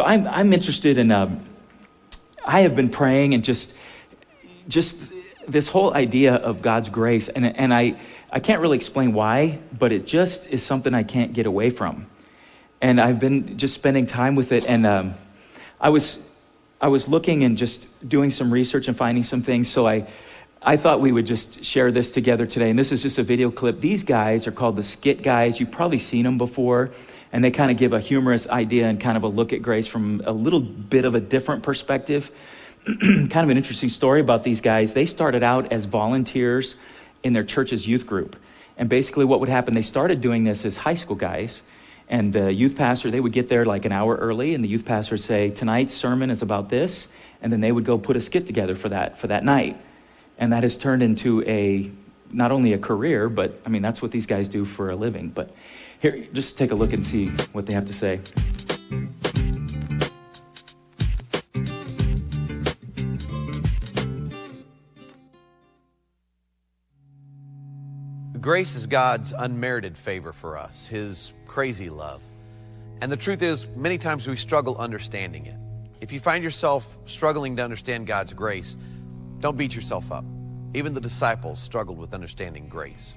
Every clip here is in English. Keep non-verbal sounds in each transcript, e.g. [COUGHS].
So I'm, I'm interested in, um, I have been praying and just, just this whole idea of God's grace. And, and I, I can't really explain why, but it just is something I can't get away from. And I've been just spending time with it. And um, I, was, I was looking and just doing some research and finding some things. So I, I thought we would just share this together today. And this is just a video clip. These guys are called the Skit Guys. You've probably seen them before and they kind of give a humorous idea and kind of a look at grace from a little bit of a different perspective. [CLEARS THROAT] kind of an interesting story about these guys. They started out as volunteers in their church's youth group. And basically, what would happen, they started doing this as high school guys. And the youth pastor, they would get there like an hour early, and the youth pastor would say, Tonight's sermon is about this. And then they would go put a skit together for that, for that night. And that has turned into a, not only a career, but I mean, that's what these guys do for a living. But here, just take a look and see what they have to say. Grace is God's unmerited favor for us, His crazy love. And the truth is, many times we struggle understanding it. If you find yourself struggling to understand God's grace, don't beat yourself up. Even the disciples struggled with understanding grace.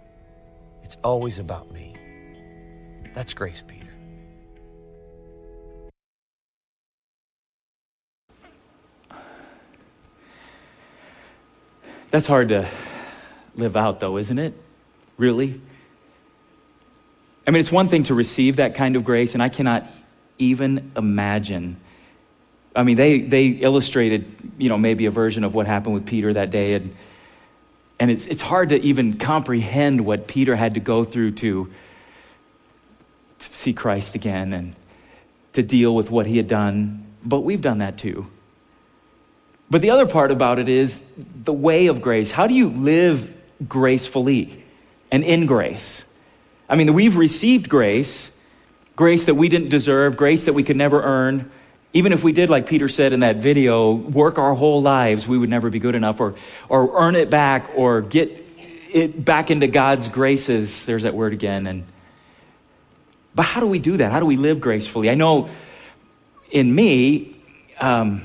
It's always about me. That's grace, Peter. That's hard to live out, though, isn't it? Really? I mean, it's one thing to receive that kind of grace, and I cannot even imagine. I mean, they, they illustrated, you know, maybe a version of what happened with Peter that day, and And it's, it's hard to even comprehend what Peter had to go through to, to see Christ again and to deal with what he had done. But we've done that too. But the other part about it is the way of grace. How do you live gracefully and in grace? I mean, we've received grace, grace that we didn't deserve, grace that we could never earn. Even if we did, like Peter said in that video, work our whole lives, we would never be good enough or, or earn it back or get it back into God's graces. There's that word again. And, but how do we do that? How do we live gracefully? I know in me, um,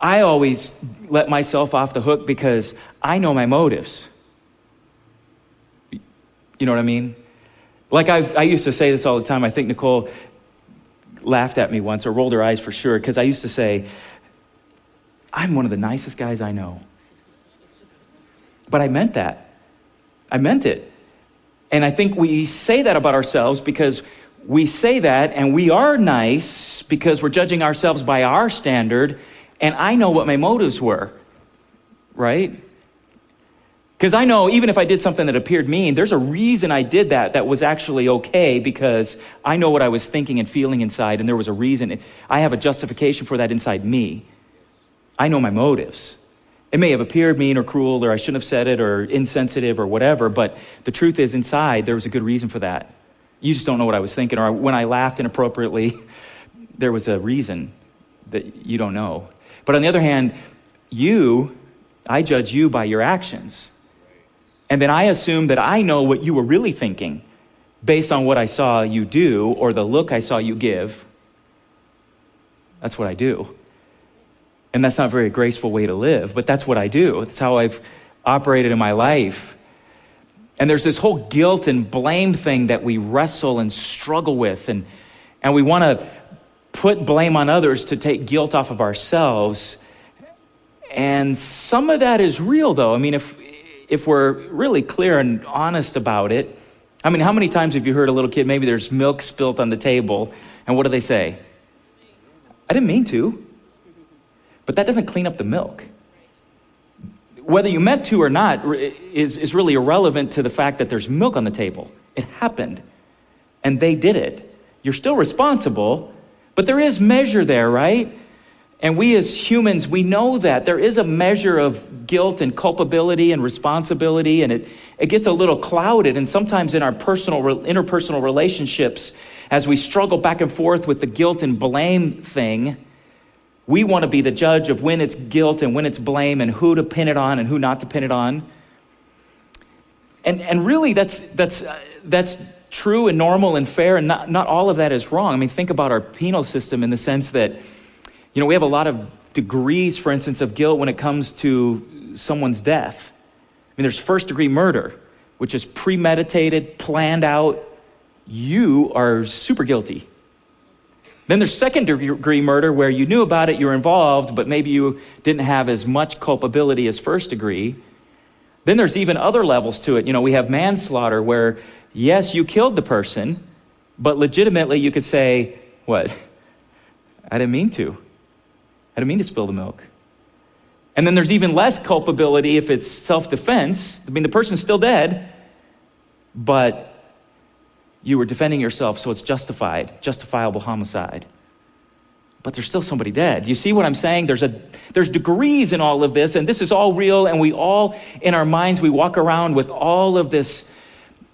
I always let myself off the hook because I know my motives. You know what I mean? Like I've, i used to say this all the time. I think Nicole laughed at me once or rolled her eyes for sure because I used to say, I'm one of the nicest guys I know. But I meant that. I meant it. And I think we say that about ourselves because we say that and we are nice because we're judging ourselves by our standard. And I know what my motives were, right? Because I know even if I did something that appeared mean, there's a reason I did that that was actually okay because I know what I was thinking and feeling inside, and there was a reason. I have a justification for that inside me. I know my motives. It may have appeared mean or cruel, or I shouldn't have said it, or insensitive, or whatever, but the truth is, inside, there was a good reason for that. You just don't know what I was thinking, or when I laughed inappropriately, [LAUGHS] there was a reason that you don't know. But on the other hand, you, I judge you by your actions. And then I assume that I know what you were really thinking based on what I saw you do or the look I saw you give. That's what I do. And that's not a very graceful way to live, but that's what I do. It's how I've operated in my life. And there's this whole guilt and blame thing that we wrestle and struggle with. And, and we want to put blame on others to take guilt off of ourselves. And some of that is real, though. I mean, if, if we're really clear and honest about it, I mean, how many times have you heard a little kid, maybe there's milk spilt on the table, and what do they say? I didn't mean to. But that doesn't clean up the milk. Whether you meant to or not is, is really irrelevant to the fact that there's milk on the table. It happened, and they did it. You're still responsible, but there is measure there, right? And we as humans, we know that there is a measure of guilt and culpability and responsibility, and it, it gets a little clouded. And sometimes in our personal, interpersonal relationships, as we struggle back and forth with the guilt and blame thing, we want to be the judge of when it's guilt and when it's blame and who to pin it on and who not to pin it on. And, and really, that's, that's, uh, that's true and normal and fair, and not, not all of that is wrong. I mean, think about our penal system in the sense that you know, we have a lot of degrees, for instance, of guilt when it comes to someone's death. I mean, there's first degree murder, which is premeditated, planned out. You are super guilty. Then there's second degree murder where you knew about it, you were involved, but maybe you didn't have as much culpability as first degree. Then there's even other levels to it. You know, we have manslaughter where, yes, you killed the person, but legitimately you could say, what? [LAUGHS] I didn't mean to. I didn't mean to spill the milk. And then there's even less culpability if it's self defense. I mean, the person's still dead, but you were defending yourself, so it's justified, justifiable homicide. But there's still somebody dead. You see what I'm saying? There's, a, there's degrees in all of this, and this is all real, and we all, in our minds, we walk around with all of this.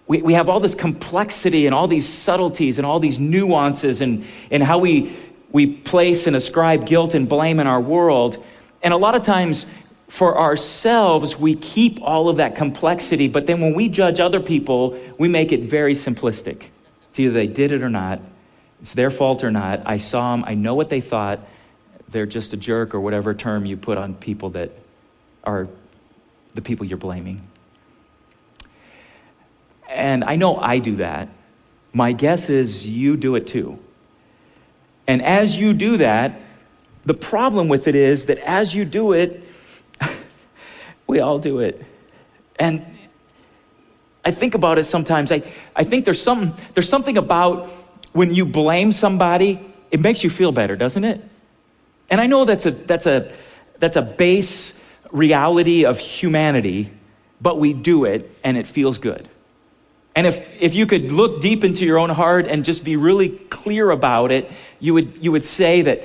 We, we have all this complexity and all these subtleties and all these nuances and, and how we we place and ascribe guilt and blame in our world. And a lot of times, for ourselves, we keep all of that complexity, but then when we judge other people, we make it very simplistic. It's either they did it or not, it's their fault or not. I saw them, I know what they thought, they're just a jerk or whatever term you put on people that are the people you're blaming. And I know I do that. My guess is you do it too. And as you do that, the problem with it is that as you do it, [LAUGHS] we all do it. And I think about it sometimes. I, I think there's, some, there's something about when you blame somebody, it makes you feel better, doesn't it? And I know that's a, that's a, that's a base reality of humanity, but we do it and it feels good. And if, if you could look deep into your own heart and just be really clear about it, you would, you would say that,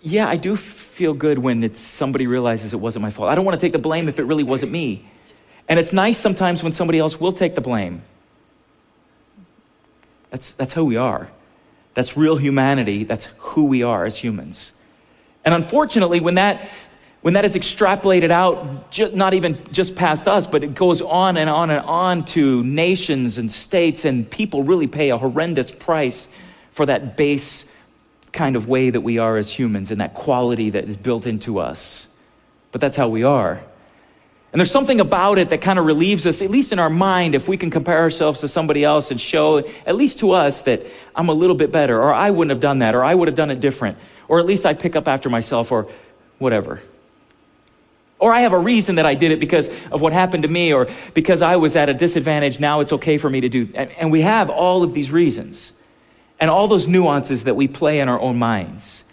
yeah, I do feel good when it's, somebody realizes it wasn't my fault. I don't want to take the blame if it really wasn't me. And it's nice sometimes when somebody else will take the blame. That's, that's who we are. That's real humanity. That's who we are as humans. And unfortunately, when that, when that is extrapolated out, just, not even just past us, but it goes on and on and on to nations and states, and people really pay a horrendous price for that base kind of way that we are as humans and that quality that is built into us. But that's how we are. And there's something about it that kind of relieves us, at least in our mind, if we can compare ourselves to somebody else and show, at least to us, that I'm a little bit better, or I wouldn't have done that, or I would have done it different, or at least I pick up after myself, or whatever. Or I have a reason that I did it because of what happened to me, or because I was at a disadvantage, now it's okay for me to do. And we have all of these reasons and all those nuances that we play in our own minds.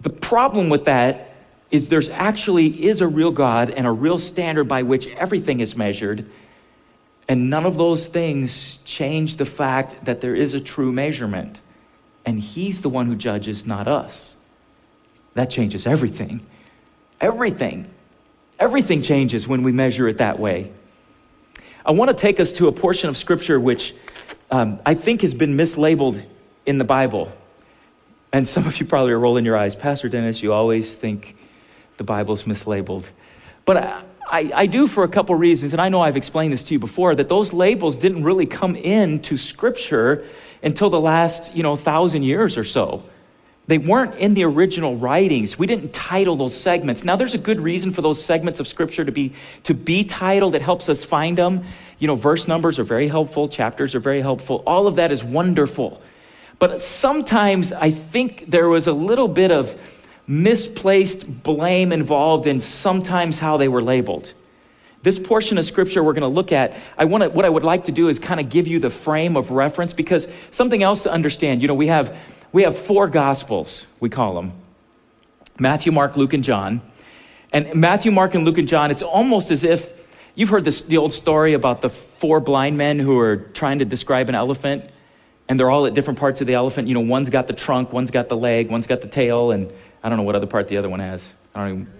The problem with that is there's actually is a real God and a real standard by which everything is measured. And none of those things change the fact that there is a true measurement. And He's the one who judges, not us. That changes everything. Everything. Everything changes when we measure it that way. I want to take us to a portion of Scripture which um, I think has been mislabeled in the Bible. And some of you probably are rolling your eyes. Pastor Dennis, you always think the Bible's mislabeled. But I, I, I, do for a couple reasons, and I know I've explained this to you before, that those labels didn't really come into Scripture until the last, you know, thousand years or so. They weren't in the original writings. We didn't title those segments. Now, there's a good reason for those segments of Scripture to be, to be titled. It helps us find them. You know, verse numbers are very helpful, chapters are very helpful. All of that is wonderful. But sometimes I think there was a little bit of misplaced blame involved in sometimes how they were labeled. This portion of scripture we're going to look at, I want to, what I would like to do is kind of give you the frame of reference because something else to understand. You know, we have, we have four gospels, we call them Matthew, Mark, Luke, and John. And Matthew, Mark, and Luke, and John, it's almost as if you've heard this, the old story about the four blind men who are trying to describe an elephant and they're all at different parts of the elephant. You know, one's got the trunk, one's got the leg, one's got the tail, and I don't know what other part the other one has. I don't even.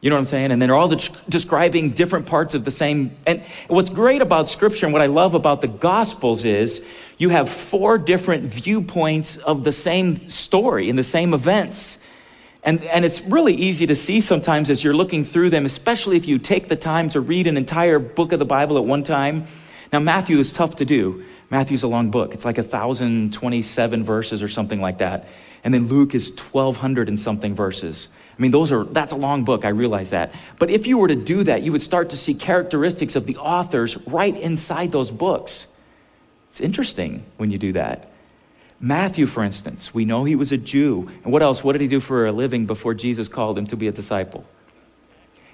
You know what I'm saying? And they're all de- describing different parts of the same. And what's great about Scripture and what I love about the Gospels is you have four different viewpoints of the same story and the same events. And, and it's really easy to see sometimes as you're looking through them, especially if you take the time to read an entire book of the Bible at one time. Now, Matthew is tough to do. Matthew's a long book, it's like 1,027 verses or something like that. And then Luke is 1,200 and something verses. I mean, those are, that's a long book, I realize that. But if you were to do that, you would start to see characteristics of the authors right inside those books. It's interesting when you do that. Matthew, for instance, we know he was a Jew. And what else? What did he do for a living before Jesus called him to be a disciple?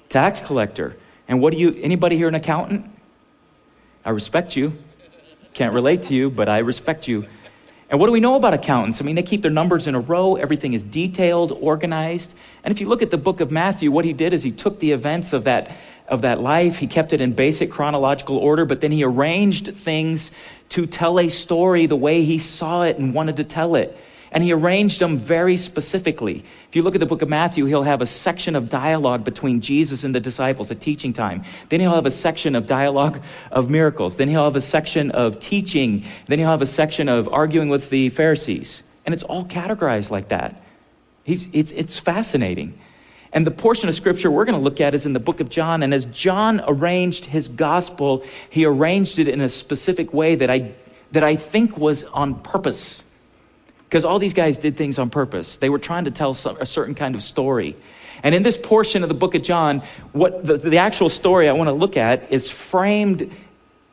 Tax collector. And what do you, anybody here an accountant? I respect you. Can't relate to you, but I respect you. And what do we know about accountants? I mean, they keep their numbers in a row, everything is detailed, organized. And if you look at the book of Matthew, what he did is he took the events of that, of that life, he kept it in basic chronological order, but then he arranged things to tell a story the way he saw it and wanted to tell it. And he arranged them very specifically. If you look at the book of Matthew, he'll have a section of dialogue between Jesus and the disciples, a teaching time. Then he'll have a section of dialogue of miracles. Then he'll have a section of teaching. Then he'll have a section of arguing with the Pharisees. And it's all categorized like that. He's, it's, it's fascinating. And the portion of scripture we're going to look at is in the book of John. And as John arranged his gospel, he arranged it in a specific way that I, that I think was on purpose. Because all these guys did things on purpose. They were trying to tell a certain kind of story. And in this portion of the book of John, what the, the actual story I want to look at is framed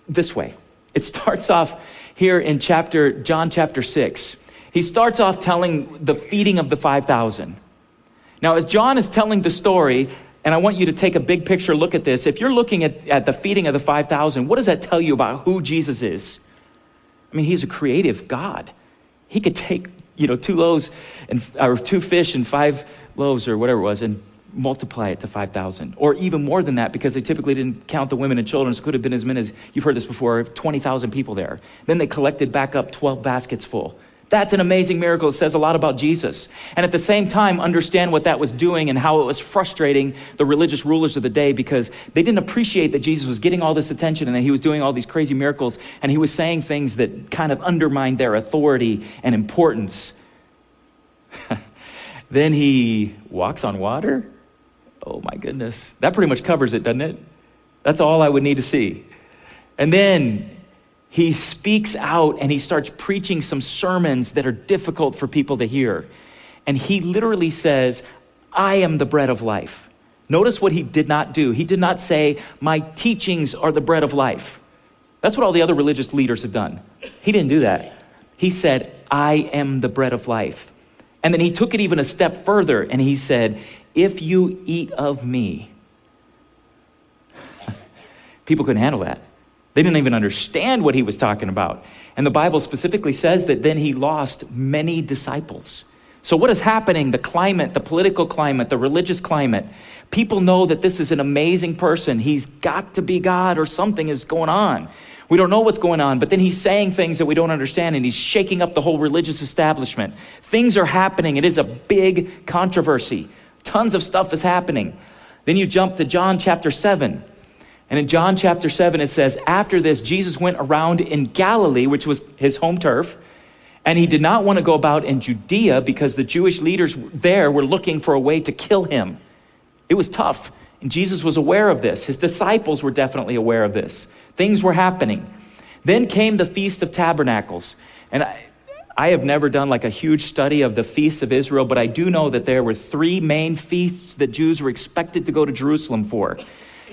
this way. It starts off here in chapter John chapter 6. He starts off telling the feeding of the 5,000. Now, as John is telling the story, and I want you to take a big picture look at this. If you're looking at, at the feeding of the 5,000, what does that tell you about who Jesus is? I mean, he's a creative God. He could take, you know, two loaves and or two fish and five loaves or whatever it was and multiply it to 5,000. Or even more than that because they typically didn't count the women and children. So it could have been as many as, you've heard this before, 20,000 people there. Then they collected back up 12 baskets full. That's an amazing miracle. It says a lot about Jesus. And at the same time, understand what that was doing and how it was frustrating the religious rulers of the day because they didn't appreciate that Jesus was getting all this attention and that he was doing all these crazy miracles and he was saying things that kind of undermined their authority and importance. [LAUGHS] then he walks on water. Oh my goodness. That pretty much covers it, doesn't it? That's all I would need to see. And then he speaks out and he starts preaching some sermons that are difficult for people to hear. And he literally says, I am the bread of life. Notice what he did not do. He did not say, My teachings are the bread of life. That's what all the other religious leaders have done. He didn't do that. He said, I am the bread of life. And then he took it even a step further and he said, If you eat of me, [LAUGHS] people couldn't handle that. They didn't even understand what he was talking about. And the Bible specifically says that then he lost many disciples. So, what is happening? The climate, the political climate, the religious climate. People know that this is an amazing person. He's got to be God or something is going on. We don't know what's going on, but then he's saying things that we don't understand and he's shaking up the whole religious establishment. Things are happening. It is a big controversy. Tons of stuff is happening. Then you jump to John chapter 7. And in John chapter 7, it says, After this, Jesus went around in Galilee, which was his home turf, and he did not want to go about in Judea because the Jewish leaders there were looking for a way to kill him. It was tough. And Jesus was aware of this. His disciples were definitely aware of this. Things were happening. Then came the Feast of Tabernacles. And I, I have never done like a huge study of the feasts of Israel, but I do know that there were three main feasts that Jews were expected to go to Jerusalem for.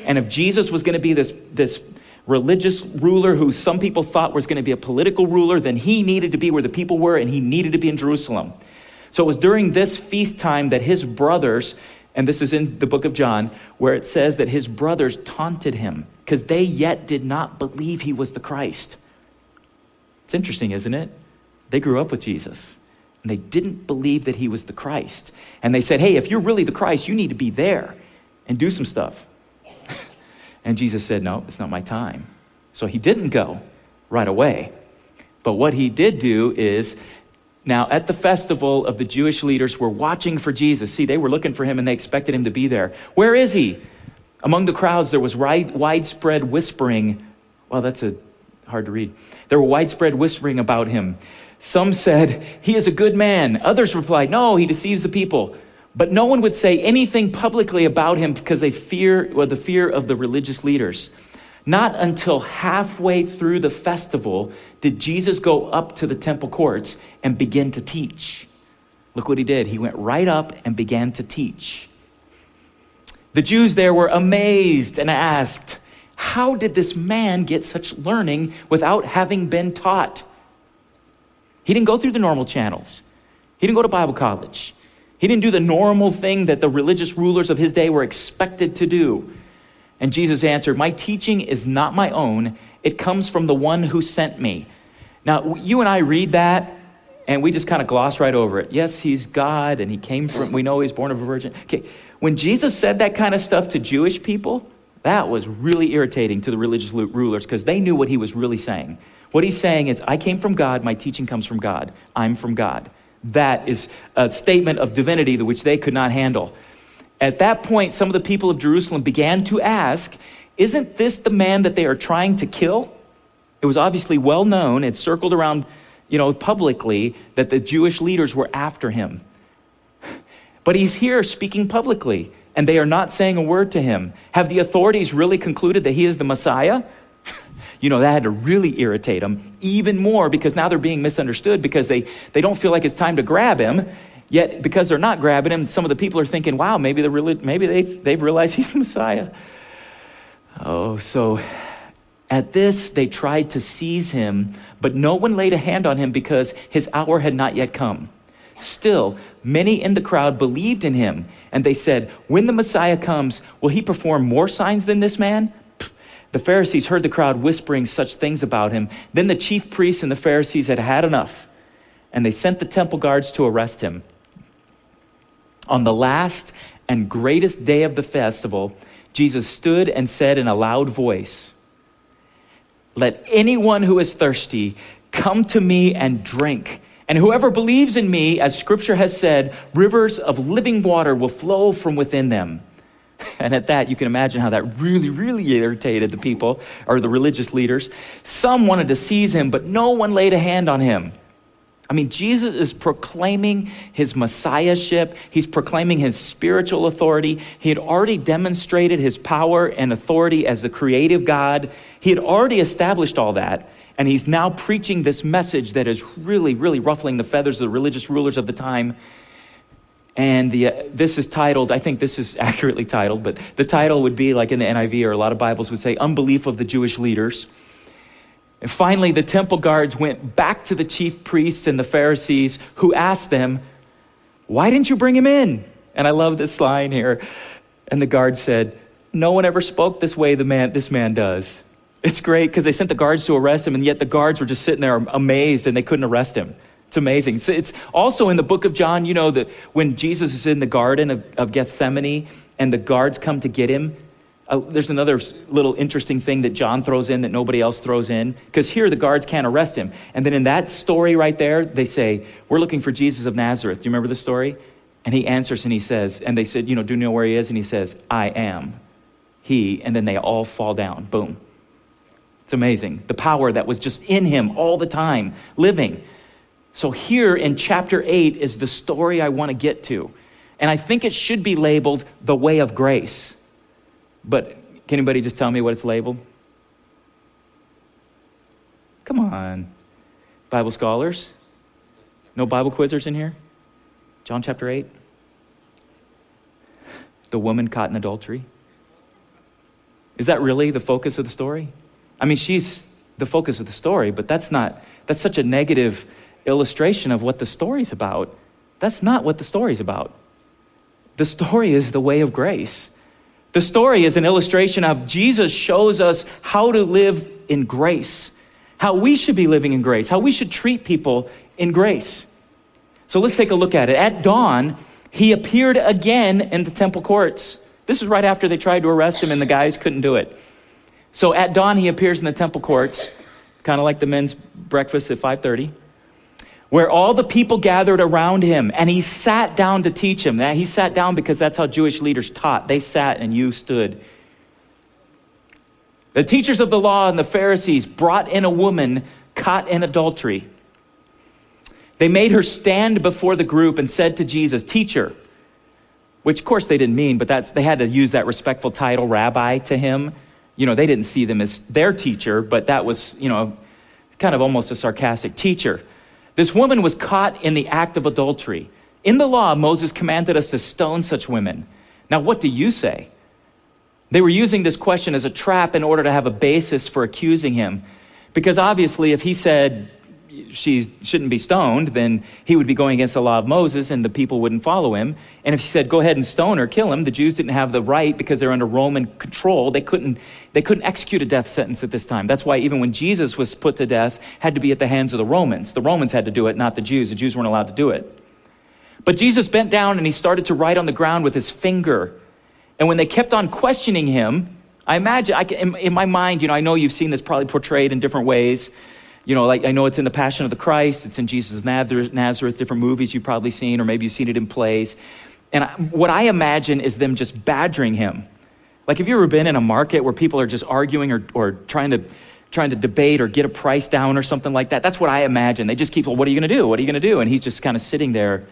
And if Jesus was going to be this, this religious ruler who some people thought was going to be a political ruler, then he needed to be where the people were and he needed to be in Jerusalem. So it was during this feast time that his brothers, and this is in the book of John, where it says that his brothers taunted him because they yet did not believe he was the Christ. It's interesting, isn't it? They grew up with Jesus and they didn't believe that he was the Christ. And they said, hey, if you're really the Christ, you need to be there and do some stuff. And Jesus said, no, it's not my time. So he didn't go right away. But what he did do is now, at the festival of the Jewish leaders were watching for Jesus. See, they were looking for him and they expected him to be there. Where is he? Among the crowds, there was widespread whispering. Well, that's a, hard to read. There were widespread whispering about him. Some said, He is a good man. Others replied, No, he deceives the people. But no one would say anything publicly about him because they fear, the fear of the religious leaders. Not until halfway through the festival did Jesus go up to the temple courts and begin to teach. Look what he did. He went right up and began to teach. The Jews there were amazed and asked, How did this man get such learning without having been taught? He didn't go through the normal channels, he didn't go to Bible college. He didn't do the normal thing that the religious rulers of his day were expected to do. And Jesus answered, My teaching is not my own, it comes from the one who sent me. Now, you and I read that and we just kind of gloss right over it. Yes, he's God and he came from, we know he's born of a virgin. Okay, when Jesus said that kind of stuff to Jewish people, that was really irritating to the religious rulers because they knew what he was really saying. What he's saying is, I came from God, my teaching comes from God, I'm from God. That is a statement of divinity which they could not handle. At that point, some of the people of Jerusalem began to ask, Isn't this the man that they are trying to kill? It was obviously well known, it circled around, you know, publicly that the Jewish leaders were after him. But he's here speaking publicly, and they are not saying a word to him. Have the authorities really concluded that he is the Messiah? You know, that had to really irritate them even more because now they're being misunderstood because they, they don't feel like it's time to grab him. Yet, because they're not grabbing him, some of the people are thinking, wow, maybe, they're really, maybe they've, they've realized [LAUGHS] he's the Messiah. Oh, so at this, they tried to seize him, but no one laid a hand on him because his hour had not yet come. Still, many in the crowd believed in him, and they said, When the Messiah comes, will he perform more signs than this man? The Pharisees heard the crowd whispering such things about him. Then the chief priests and the Pharisees had had enough, and they sent the temple guards to arrest him. On the last and greatest day of the festival, Jesus stood and said in a loud voice, Let anyone who is thirsty come to me and drink. And whoever believes in me, as scripture has said, rivers of living water will flow from within them. [LAUGHS] And at that, you can imagine how that really, really irritated the people or the religious leaders. Some wanted to seize him, but no one laid a hand on him. I mean, Jesus is proclaiming his messiahship. He's proclaiming his spiritual authority. He had already demonstrated his power and authority as the creative God. He had already established all that. And he's now preaching this message that is really, really ruffling the feathers of the religious rulers of the time. And the, uh, this is titled, I think this is [LAUGHS] accurately titled, but the title would be like in the NIV or a lot of Bibles would say, Unbelief of the Jewish Leaders. And finally, the temple guards went back to the chief priests and the Pharisees, who asked them, Why didn't you bring him in? And I love this line here. And the guard said, No one ever spoke this way the man, this man does. It's great because they sent the guards to arrest him, and yet the guards were just sitting there amazed and they couldn't arrest him. It's amazing. So it's also in the book of John, you know, that when Jesus is in the garden of, of Gethsemane and the guards come to get him, uh, there's another little interesting thing that John throws in that nobody else throws in. Because here the guards can't arrest him. And then in that story right there, they say, We're looking for Jesus of Nazareth. Do you remember the story? And he answers and he says, And they said, You know, do you know where he is? And he says, I am he. And then they all fall down. Boom. It's amazing. The power that was just in him all the time, living. So here in chapter 8 is the story I want to get to. And I think it should be labeled the way of grace. But can anybody just tell me what it's labeled? Come on. Bible scholars? No Bible quizzers in here? John chapter 8? The woman caught in adultery? Is that really the focus of the story? I mean, she's the focus of the story, but that's not, that's such a negative illustration of what the story's about. That's not what the story's about. The story is the way of grace. The story is an illustration of Jesus shows us how to live in grace, how we should be living in grace, how we should treat people in grace. So let's take a look at it. At dawn, he appeared again in the temple courts. This is right after they tried to arrest him and the guys couldn't do it. So at dawn he appears in the temple courts, kind of like the men's breakfast at 5:30 where all the people gathered around him and he sat down to teach him. That he sat down because that's how Jewish leaders taught. They sat and you stood. The teachers of the law and the Pharisees brought in a woman caught in adultery. They made her stand before the group and said to Jesus, Teacher, which of course they didn't mean, but that's, they had to use that respectful title, rabbi, to him. You know, they didn't see them as their teacher, but that was, you know, kind of almost a sarcastic teacher. This woman was caught in the act of adultery. In the law, Moses commanded us to stone such women. Now, what do you say? They were using this question as a trap in order to have a basis for accusing him. Because obviously, if he said, she shouldn't be stoned, then he would be going against the law of Moses and the people wouldn't follow him. And if he said, go ahead and stone her, kill him, the Jews didn't have the right because they're under Roman control. They couldn't, they couldn't execute a death sentence at this time. That's why even when Jesus was put to death, had to be at the hands of the Romans. The Romans had to do it, not the Jews. The Jews weren't allowed to do it. But Jesus bent down and he started to write on the ground with his finger. And when they kept on questioning him, I imagine, I can, in, in my mind, you know, I know you've seen this probably portrayed in different ways you know, like I know it's in the Passion of the Christ, it's in Jesus of Nazareth, different movies you've probably seen, or maybe you've seen it in plays. And I, what I imagine is them just badgering him. Like, have you ever been in a market where people are just arguing or, or trying to trying to debate or get a price down or something like that? That's what I imagine. They just keep, well, what are you going to do? What are you going to do? And he's just kind of sitting there,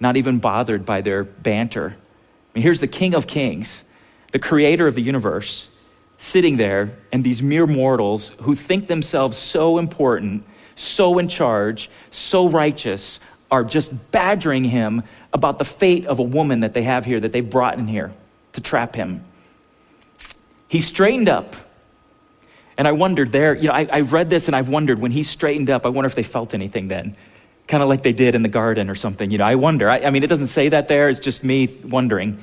not even bothered by their banter. I mean, here's the King of Kings, the creator of the universe sitting there, and these mere mortals who think themselves so important, so in charge, so righteous, are just badgering him about the fate of a woman that they have here, that they brought in here to trap him. He straightened up. And I wondered there, you know, I, I read this and I've wondered when he straightened up, I wonder if they felt anything then. Kind of like they did in the garden or something. You know, I wonder. I, I mean, it doesn't say that there, it's just me wondering.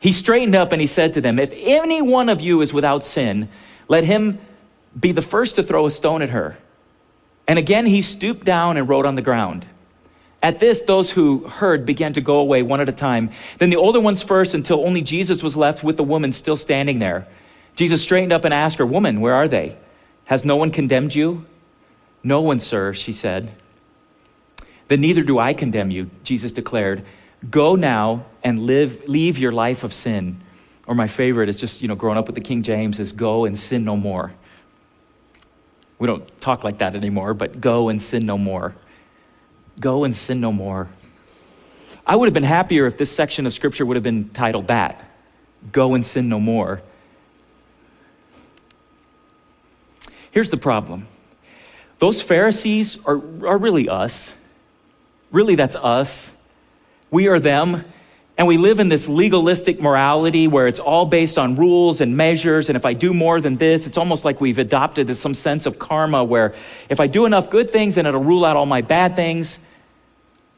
He straightened up and he said to them, If any one of you is without sin, let him be the first to throw a stone at her. And again he stooped down and wrote on the ground. At this, those who heard began to go away one at a time. Then the older ones first, until only Jesus was left with the woman still standing there. Jesus straightened up and asked her, Woman, where are they? Has no one condemned you? No one, sir, she said. Then neither do I condemn you, Jesus declared. Go now and live, leave your life of sin. Or my favorite is just, you know, growing up with the King James is go and sin no more. We don't talk like that anymore, but go and sin no more. Go and sin no more. I would have been happier if this section of scripture would have been titled that Go and sin no more. Here's the problem those Pharisees are, are really us. Really, that's us. We are them. And we live in this legalistic morality where it's all based on rules and measures. And if I do more than this, it's almost like we've adopted this, some sense of karma where if I do enough good things, then it'll rule out all my bad things.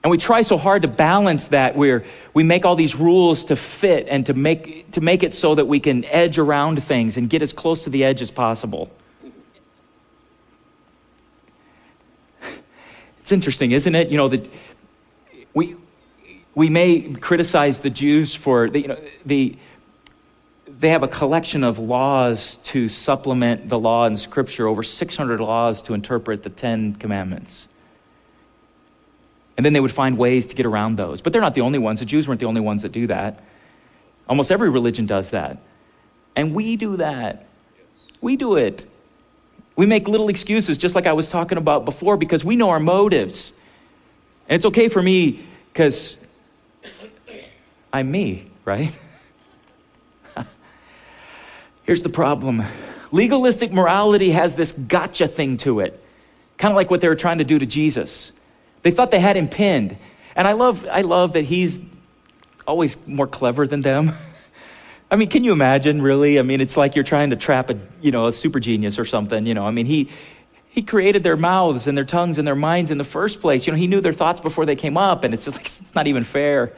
And we try so hard to balance that where we make all these rules to fit and to make, to make it so that we can edge around things and get as close to the edge as possible. It's interesting, isn't it? You know, that we, we may criticize the Jews for, the, you know, the, they have a collection of laws to supplement the law in Scripture, over 600 laws to interpret the Ten Commandments. And then they would find ways to get around those. But they're not the only ones. The Jews weren't the only ones that do that. Almost every religion does that. And we do that. We do it. We make little excuses, just like I was talking about before, because we know our motives. And it's okay for me because [COUGHS] I'm me, right? [LAUGHS] Here's the problem legalistic morality has this gotcha thing to it, kind of like what they were trying to do to Jesus. They thought they had him pinned. And I love, I love that he's always more clever than them. [LAUGHS] I mean, can you imagine, really? I mean, it's like you're trying to trap a, you know, a super genius or something, you know. I mean, he, he created their mouths and their tongues and their minds in the first place. You know, he knew their thoughts before they came up, and it's just like, [LAUGHS] it's not even fair.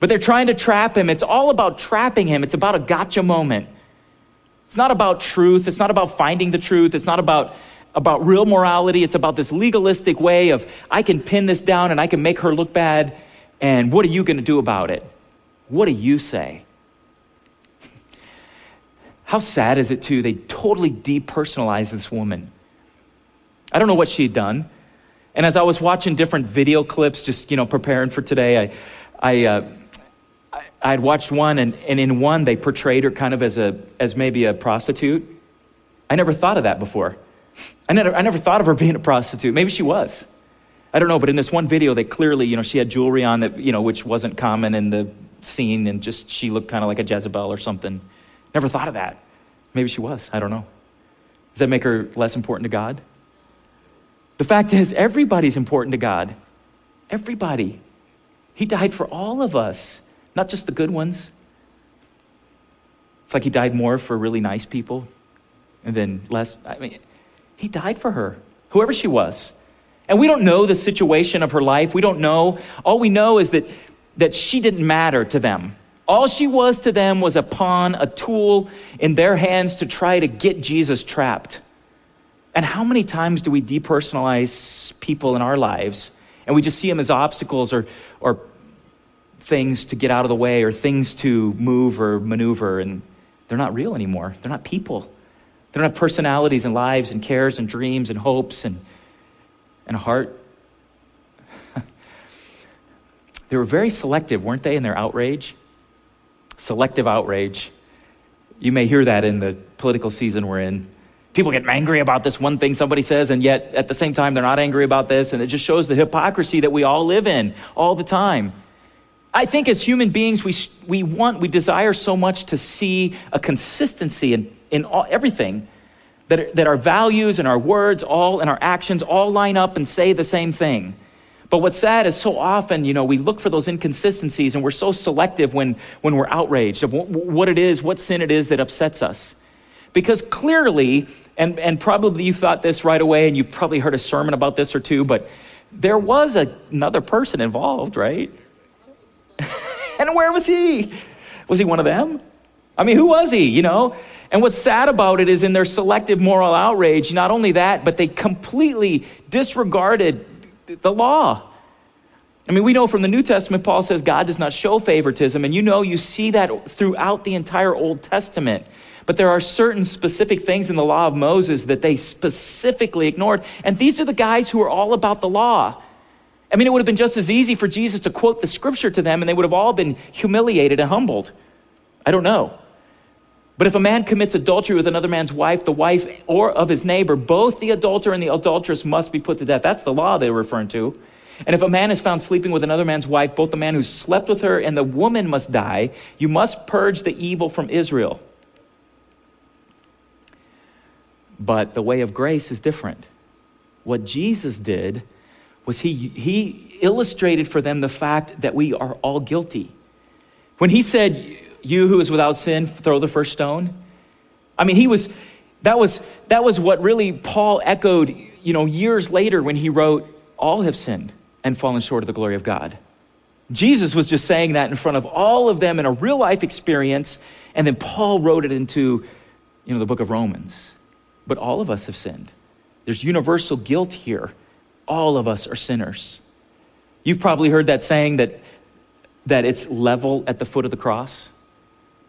But they're trying to trap him. It's all about trapping him. It's about a gotcha moment. It's not about truth. It's not about finding the truth. It's not about, about real morality. It's about this legalistic way of, I can pin this down and I can make her look bad, and what are you going to do about it? What do you say? [LAUGHS] How sad is it, too? They totally depersonalize this woman. I don't know what she had done. And as I was watching different video clips, just, you know, preparing for today, I, I, uh, I had watched one, and, and in one, they portrayed her kind of as, a, as maybe a prostitute. I never thought of that before. I never, I never thought of her [LAUGHS] being a prostitute. Maybe she was. I don't know, but in this one video, they clearly, you know, she had jewelry on that, you know, which wasn't common in the scene, and just she looked kind of like a Jezebel or something. Never thought of that. Maybe she was. I don't know. Does that make her less important to God? The fact is, everybody's important to God. Everybody. He died for all of us, not just the good ones. It's like he died more for really nice people and then less. I mean, he died for her, whoever she was. And we don't know the situation of her life. We don't know. All we know is that, that she didn't matter to them. All she was to them was a pawn, a tool in their hands to try to get Jesus trapped. And how many times do we depersonalize people in our lives and we just see them as obstacles or, or things to get out of the way or things to move or maneuver, and they're not real anymore. They're not people. They don't have personalities and lives and cares and dreams and hopes and, and a heart. [LAUGHS] they were very selective, weren't they, in their outrage? Selective outrage. You may hear that in the political season we're in. People get angry about this one thing somebody says, and yet at the same time, they're not angry about this. And it just shows the hypocrisy that we all live in all the time. I think as human beings, we, we want, we desire so much to see a consistency in, in all, everything, that, that our values and our words, all and our actions all line up and say the same thing. But what's sad is so often, you know, we look for those inconsistencies and we're so selective when, when we're outraged of what it is, what sin it is that upsets us. Because clearly, and, and probably you thought this right away, and you've probably heard a sermon about this or two, but there was a, another person involved, right? [LAUGHS] and where was he? Was he one of them? I mean, who was he, you know? And what's sad about it is in their selective moral outrage, not only that, but they completely disregarded the law. I mean, we know from the New Testament, Paul says God does not show favoritism, and you know, you see that throughout the entire Old Testament. But there are certain specific things in the law of Moses that they specifically ignored. And these are the guys who are all about the law. I mean, it would have been just as easy for Jesus to quote the scripture to them, and they would have all been humiliated and humbled. I don't know. But if a man commits adultery with another man's wife, the wife or of his neighbor, both the adulterer and the adulteress must be put to death. That's the law they're referring to. And if a man is found sleeping with another man's wife, both the man who slept with her and the woman must die. You must purge the evil from Israel. But the way of grace is different. What Jesus did was he, he illustrated for them the fact that we are all guilty. When he said, You who is without sin, throw the first stone, I mean, he was, that was, that was what really Paul echoed, you know, years later when he wrote, All have sinned and fallen short of the glory of God. Jesus was just saying that in front of all of them in a real life experience, and then Paul wrote it into, you know, the book of Romans. But all of us have sinned. There's universal guilt here all of us are sinners. You've probably heard that saying that, that it's level at the foot of the cross.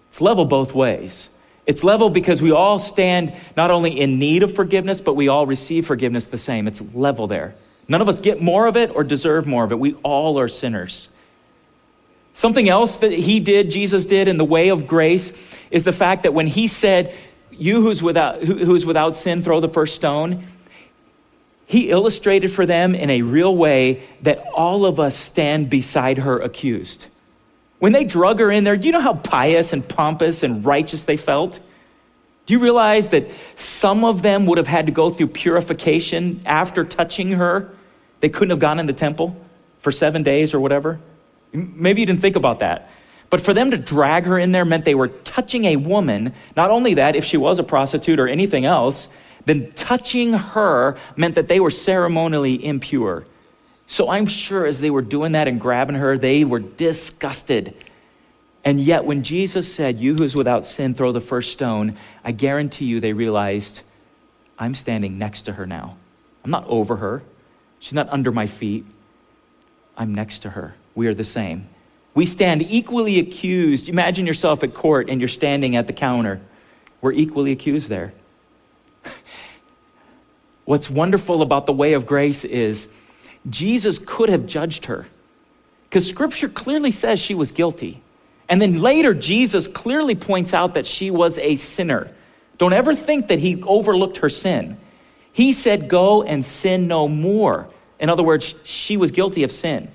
It's level both ways. It's level because we all stand not only in need of forgiveness, but we all receive forgiveness the same. It's level there. None of us get more of it or deserve more of it. We all are sinners. Something else that he did, Jesus did in the way of grace, is the fact that when he said, You who's without, who, who's without sin, throw the first stone, he illustrated for them in a real way that all of us stand beside her accused. When they drug her in there, do you know how pious and pompous and righteous they felt? Do you realize that some of them would have had to go through purification after touching her? They couldn't have gone in the temple for seven days or whatever. Maybe you didn't think about that. But for them to drag her in there meant they were touching a woman. Not only that, if she was a prostitute or anything else, then touching her meant that they were ceremonially impure. So I'm sure as they were doing that and grabbing her, they were disgusted. And yet, when Jesus said, You who is without sin, throw the first stone, I guarantee you they realized, I'm standing next to her now. I'm not over her. She's not under my feet. I'm next to her. We are the same. We stand equally accused. Imagine yourself at court and you're standing at the counter. We're equally accused there. What's wonderful about the way of grace is Jesus could have judged her because scripture clearly says she was guilty. And then later, Jesus clearly points out that she was a sinner. Don't ever think that he overlooked her sin. He said, Go and sin no more. In other words, she was guilty of sin.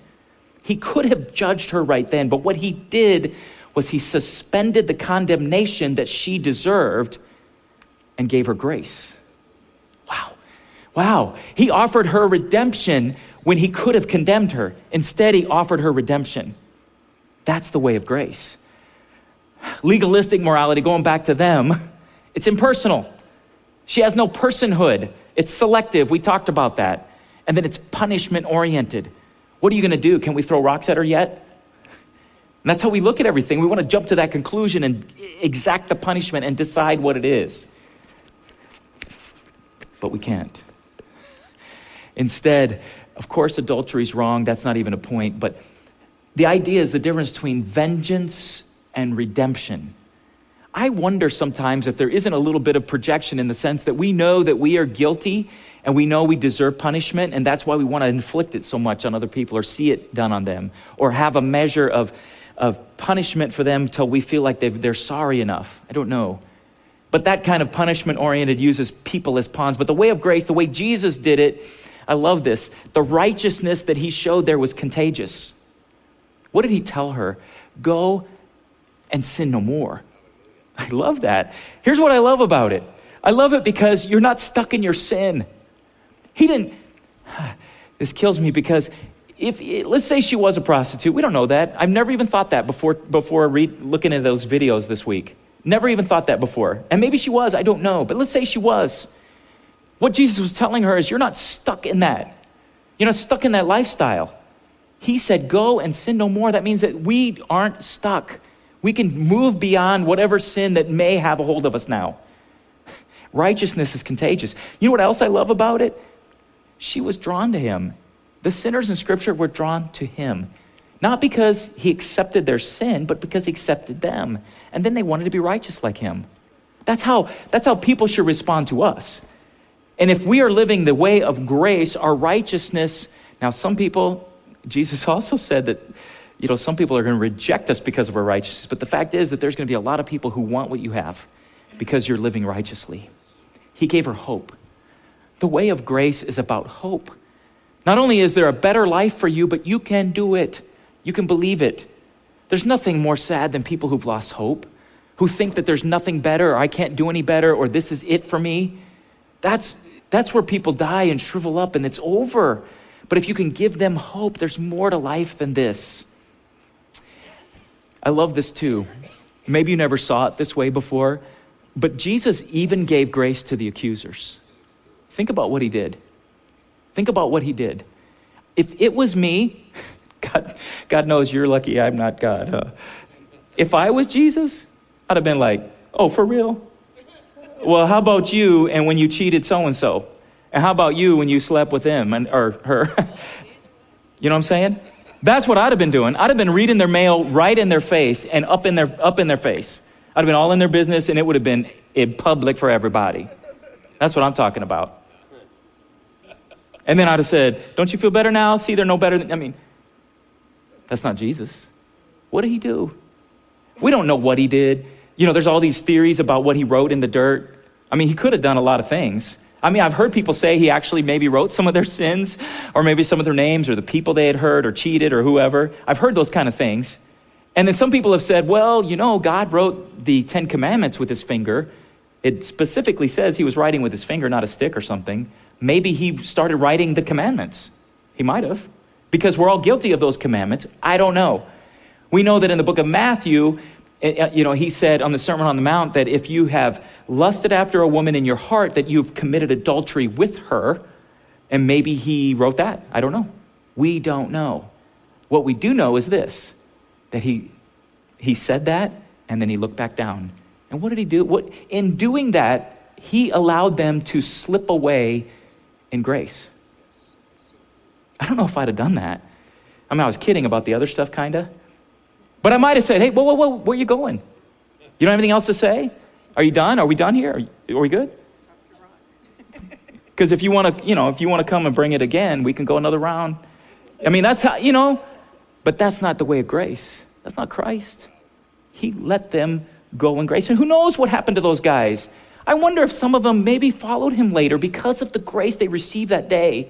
He could have judged her right then, but what he did was he suspended the condemnation that she deserved and gave her grace. Wow. Wow. He offered her redemption when he could have condemned her. Instead, he offered her redemption. That's the way of grace. Legalistic morality, going back to them, it's impersonal. She has no personhood. It's selective. We talked about that. And then it's punishment oriented. What are you going to do? Can we throw rocks at her yet? And that's how we look at everything. We want to jump to that conclusion and exact the punishment and decide what it is but we can't. Instead, of course, adultery is wrong. That's not even a point. But the idea is the difference between vengeance and redemption. I wonder sometimes if there isn't a little bit of projection in the sense that we know that we are guilty and we know we deserve punishment, and that's why we want to inflict it so much on other people or see it done on them or have a measure of, of punishment for them till we feel like they're sorry enough. I don't know. But that kind of punishment oriented uses people as pawns. But the way of grace, the way Jesus did it, I love this. The righteousness that he showed there was contagious. What did he tell her? Go and sin no more. I love that. Here's what I love about it I love it because you're not stuck in your sin. He didn't, [SIGHS] this kills me because if let's say she was a prostitute we don't know that i've never even thought that before before read, looking at those videos this week Never even thought that before. And maybe she was, I don't know. But let's say she was. What Jesus was telling her is, you're not stuck in that. You're not stuck in that lifestyle. He said, go and sin no more. That means that we aren't stuck. We can move beyond whatever sin that may have a hold of us now. [LAUGHS] Righteousness is contagious. You know what else I love about it? She was drawn to him. The sinners in Scripture were drawn to him, not because he accepted their sin, but because he accepted them. And then they wanted to be righteous like him. That's how, that's how people should respond to us. And if we are living the way of grace, our righteousness, now some people, Jesus [LAUGHS] also said that, you know, some people are going to reject us because of our righteousness, but the fact is that there's going to be a lot of people who want what you have because you're living righteously. He gave her hope. The way of grace is about hope. Not only is there a better life for you, but you can do it. You can believe it. There's nothing more sad than people who've lost hope, who think that there's nothing better, or I can't do any better, or this is it for me. That's, that's where people die and shrivel up and it's over. But if you can give them hope, there's more to life than this. I love this too. Maybe you never saw it this way before, but Jesus even gave grace to the accusers. Think about what he did. Think about what he did. If it was me, [LAUGHS] God, God knows you're lucky I'm not God. Huh? If I was Jesus, I'd have been like, oh, for real? Well, how about you and when you cheated so and so? And how about you when you slept with him and, or her? [LAUGHS] you know what I'm saying? That's what I'd have been doing. I'd have been reading their mail right in their face and up in their, up in their face. I'd have been all in their business and it would have been in public for everybody. That's what I'm talking about. And then I'd have said, Don't you feel better now? See, they're no better than, I mean, that's not Jesus. What did he do? We don't know what he did. You know, there's all these theories about what he wrote in the dirt. I mean, he could have done a lot of things. I mean, I've heard people say he actually maybe wrote some of their sins, or maybe some of their names, or the people they had hurt, or cheated, or whoever. I've heard those kind of things. And then some people have said, well, you know, God wrote the Ten Commandments with his finger. It specifically says he was writing with his finger, not a stick or something. Maybe he started writing the commandments. He might have, because we're all guilty of those commandments. I don't know. We know that in the book of Matthew, eh, eh, you know, he said on the Sermon on the Mount that if you have lusted after a woman in your heart, that you've committed adultery with her. And maybe he wrote that. I don't know. We don't know. What we do know is this that he, he said that and then he looked back down. And what did he do? What, in doing that, he allowed them to slip away in grace. I don't know if I'd have done that. I mean, I was kidding about the other stuff, kind of. But I might have said, hey, whoa, whoa, whoa, where are you going? You don't have anything else to say? Are you done? Are we done here? Are, you, are we good? [LAUGHS] Because if you want to, you know, if you want to come and bring it again, we can go another round. I mean, that's how, you know, but that's not the way of grace. That's not Christ. He let them go in grace. And who knows what happened to those guys? I wonder if some of them maybe followed him later because of the grace they received that day.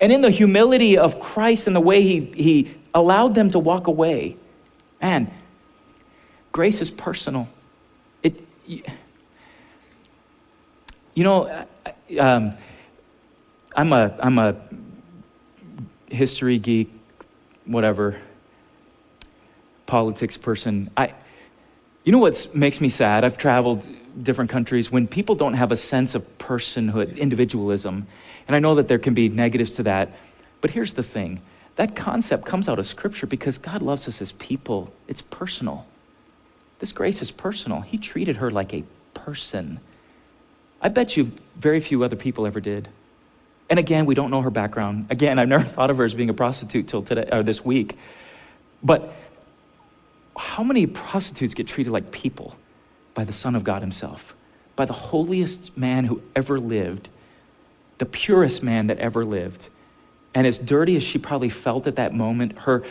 And in the humility of Christ and the way he, he allowed them to walk away. Man, grace is personal. It, you know, um, I'm, a, I'm a history geek, whatever, politics person. I, you know what makes me sad? I've traveled different countries when people don't have a sense of personhood, individualism. And I know that there can be negatives to that. But here's the thing that concept comes out of Scripture because God loves us as people, it's personal. This grace is personal. He treated her like a person. I bet you very few other people ever did. And again, we don't know her background. Again, I've never [LAUGHS] thought of her as being a prostitute till today or this week. But how many prostitutes get treated like people by the Son of God Himself, by the holiest man who ever lived, the purest man that ever lived? And as dirty as she probably felt at that moment, her,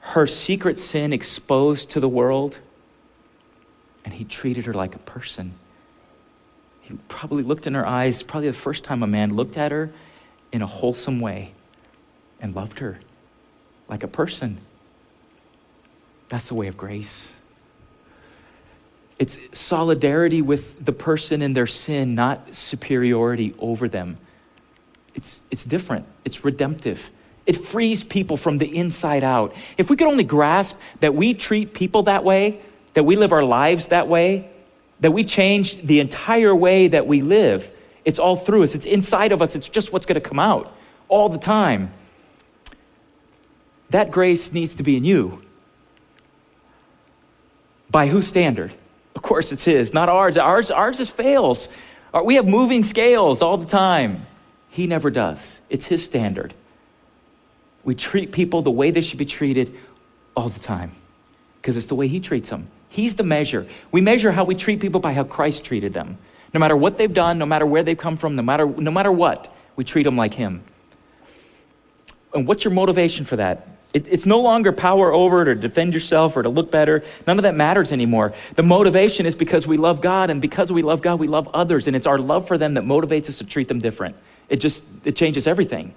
her secret sin exposed to the world, and he treated her like a person. He probably looked in her eyes, probably the first time a man looked at her in a wholesome way and loved her like a person. That's the way of grace. It's solidarity with the person in their sin, not superiority over them. It's, it's different, it's redemptive. It frees people from the inside out. If we could only grasp that we treat people that way, that we live our lives that way, that we change the entire way that we live, it's all through us, it's inside of us, it's just what's going to come out all the time. That grace needs to be in you. By whose standard? Of course, it's His, not ours. Ours, ours just fails. We have moving scales all the time. He never does. It's His standard. We treat people the way they should be treated all the time because it's the way He treats them. He's the measure. We measure how we treat people by how Christ treated them. No matter what they've done, no matter where they've come from, no matter, no matter what, we treat them like Him. And what's your motivation for that? It, it's no longer power over it or defend yourself or to look better. None of that matters anymore. The motivation is because we love God, and because we love God, we love others. And it's our love for them that motivates us to treat them different. It just it changes everything.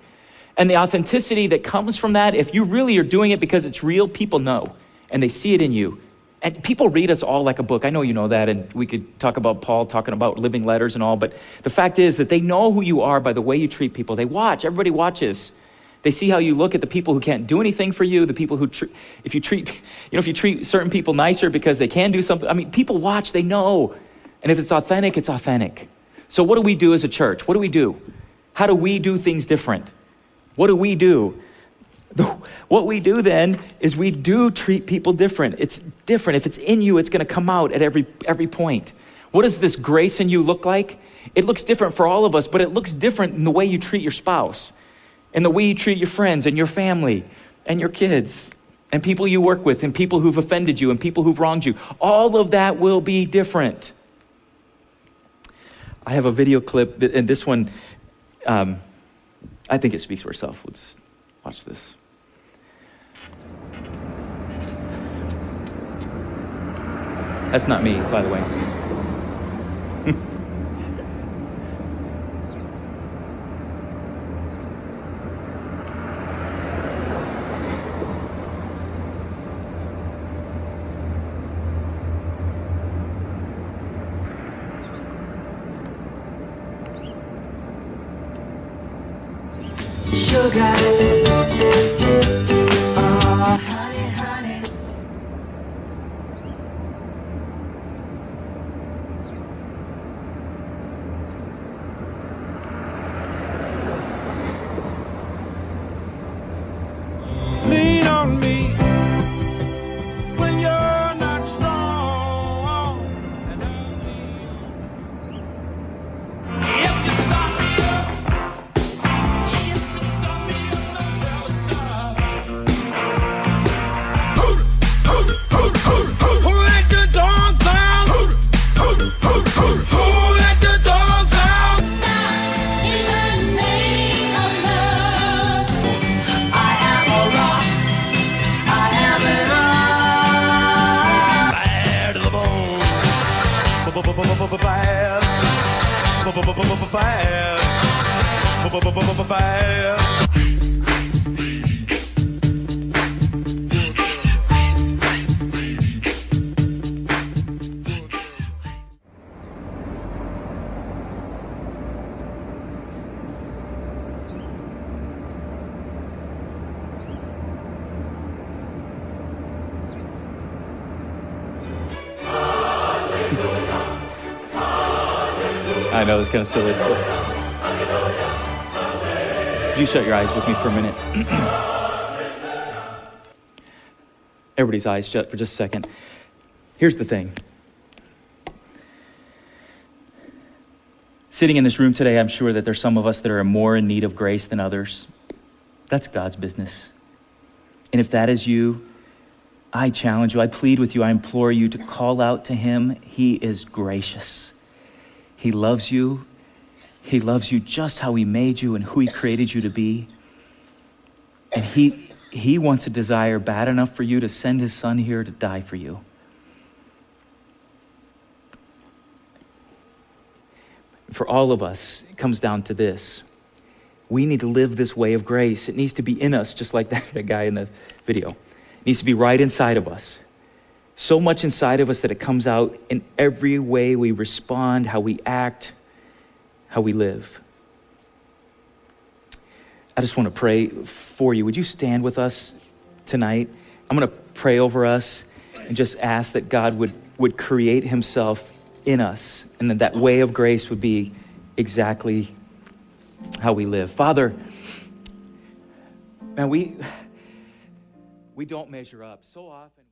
And the authenticity that comes from that, if you really are doing it because it's real, people know and they see it in you. And people read us all like a book. I know you know that, and we could talk about Paul talking about living letters and all, but the fact is that they know who you are by the way you treat people. They watch, everybody watches. They see how you look at the people who can't do anything for you, the people who, tr- if you treat, [LAUGHS] you know, if you treat certain people nicer because they can do something. I mean, people watch, they know. And if it's authentic, it's authentic. So, what do we do as a church? What do we do? How do we do things different? What do we do? What we do then is we do treat people different. It's different. If it's in you, it's going to come out at every, every point. What does this grace in you look like? It looks different for all of us, but it looks different in the way you treat your spouse, in the way you treat your friends and your family and your kids and people you work with and people who've offended you and people who've wronged you. All of that will be different. I have a video clip, and this one, um, I think it speaks for itself. We'll just watch this. That's not me, by the way. [LAUGHS] kind of silly. Would you shut your eyes with me for a minute? [CLEARS THROAT] Everybody's eyes shut for just a second. Here's the thing. Sitting in this room today, I'm sure that there's some of us that are more in need of grace than others. That's God's business. And if that is you, I challenge you, I plead with you, I implore you to call out to Him. He is gracious. He loves you. He loves you just how He made you and who He created you to be. And He, he wants a desire bad enough for you to send His Son here to die for you. For all of us, it comes down to this. We need to live this way of grace. It needs to be in us, just like that, that guy in the video. It needs to be right inside of us so much inside of us that it comes out in every way we respond, how we act, how we live. I just want to pray for you. Would you stand with us tonight? I'm going to pray over us and just ask that God would, would create Himself in us and that that way of grace would be exactly how we live. Father, man, we, we don't measure up so often.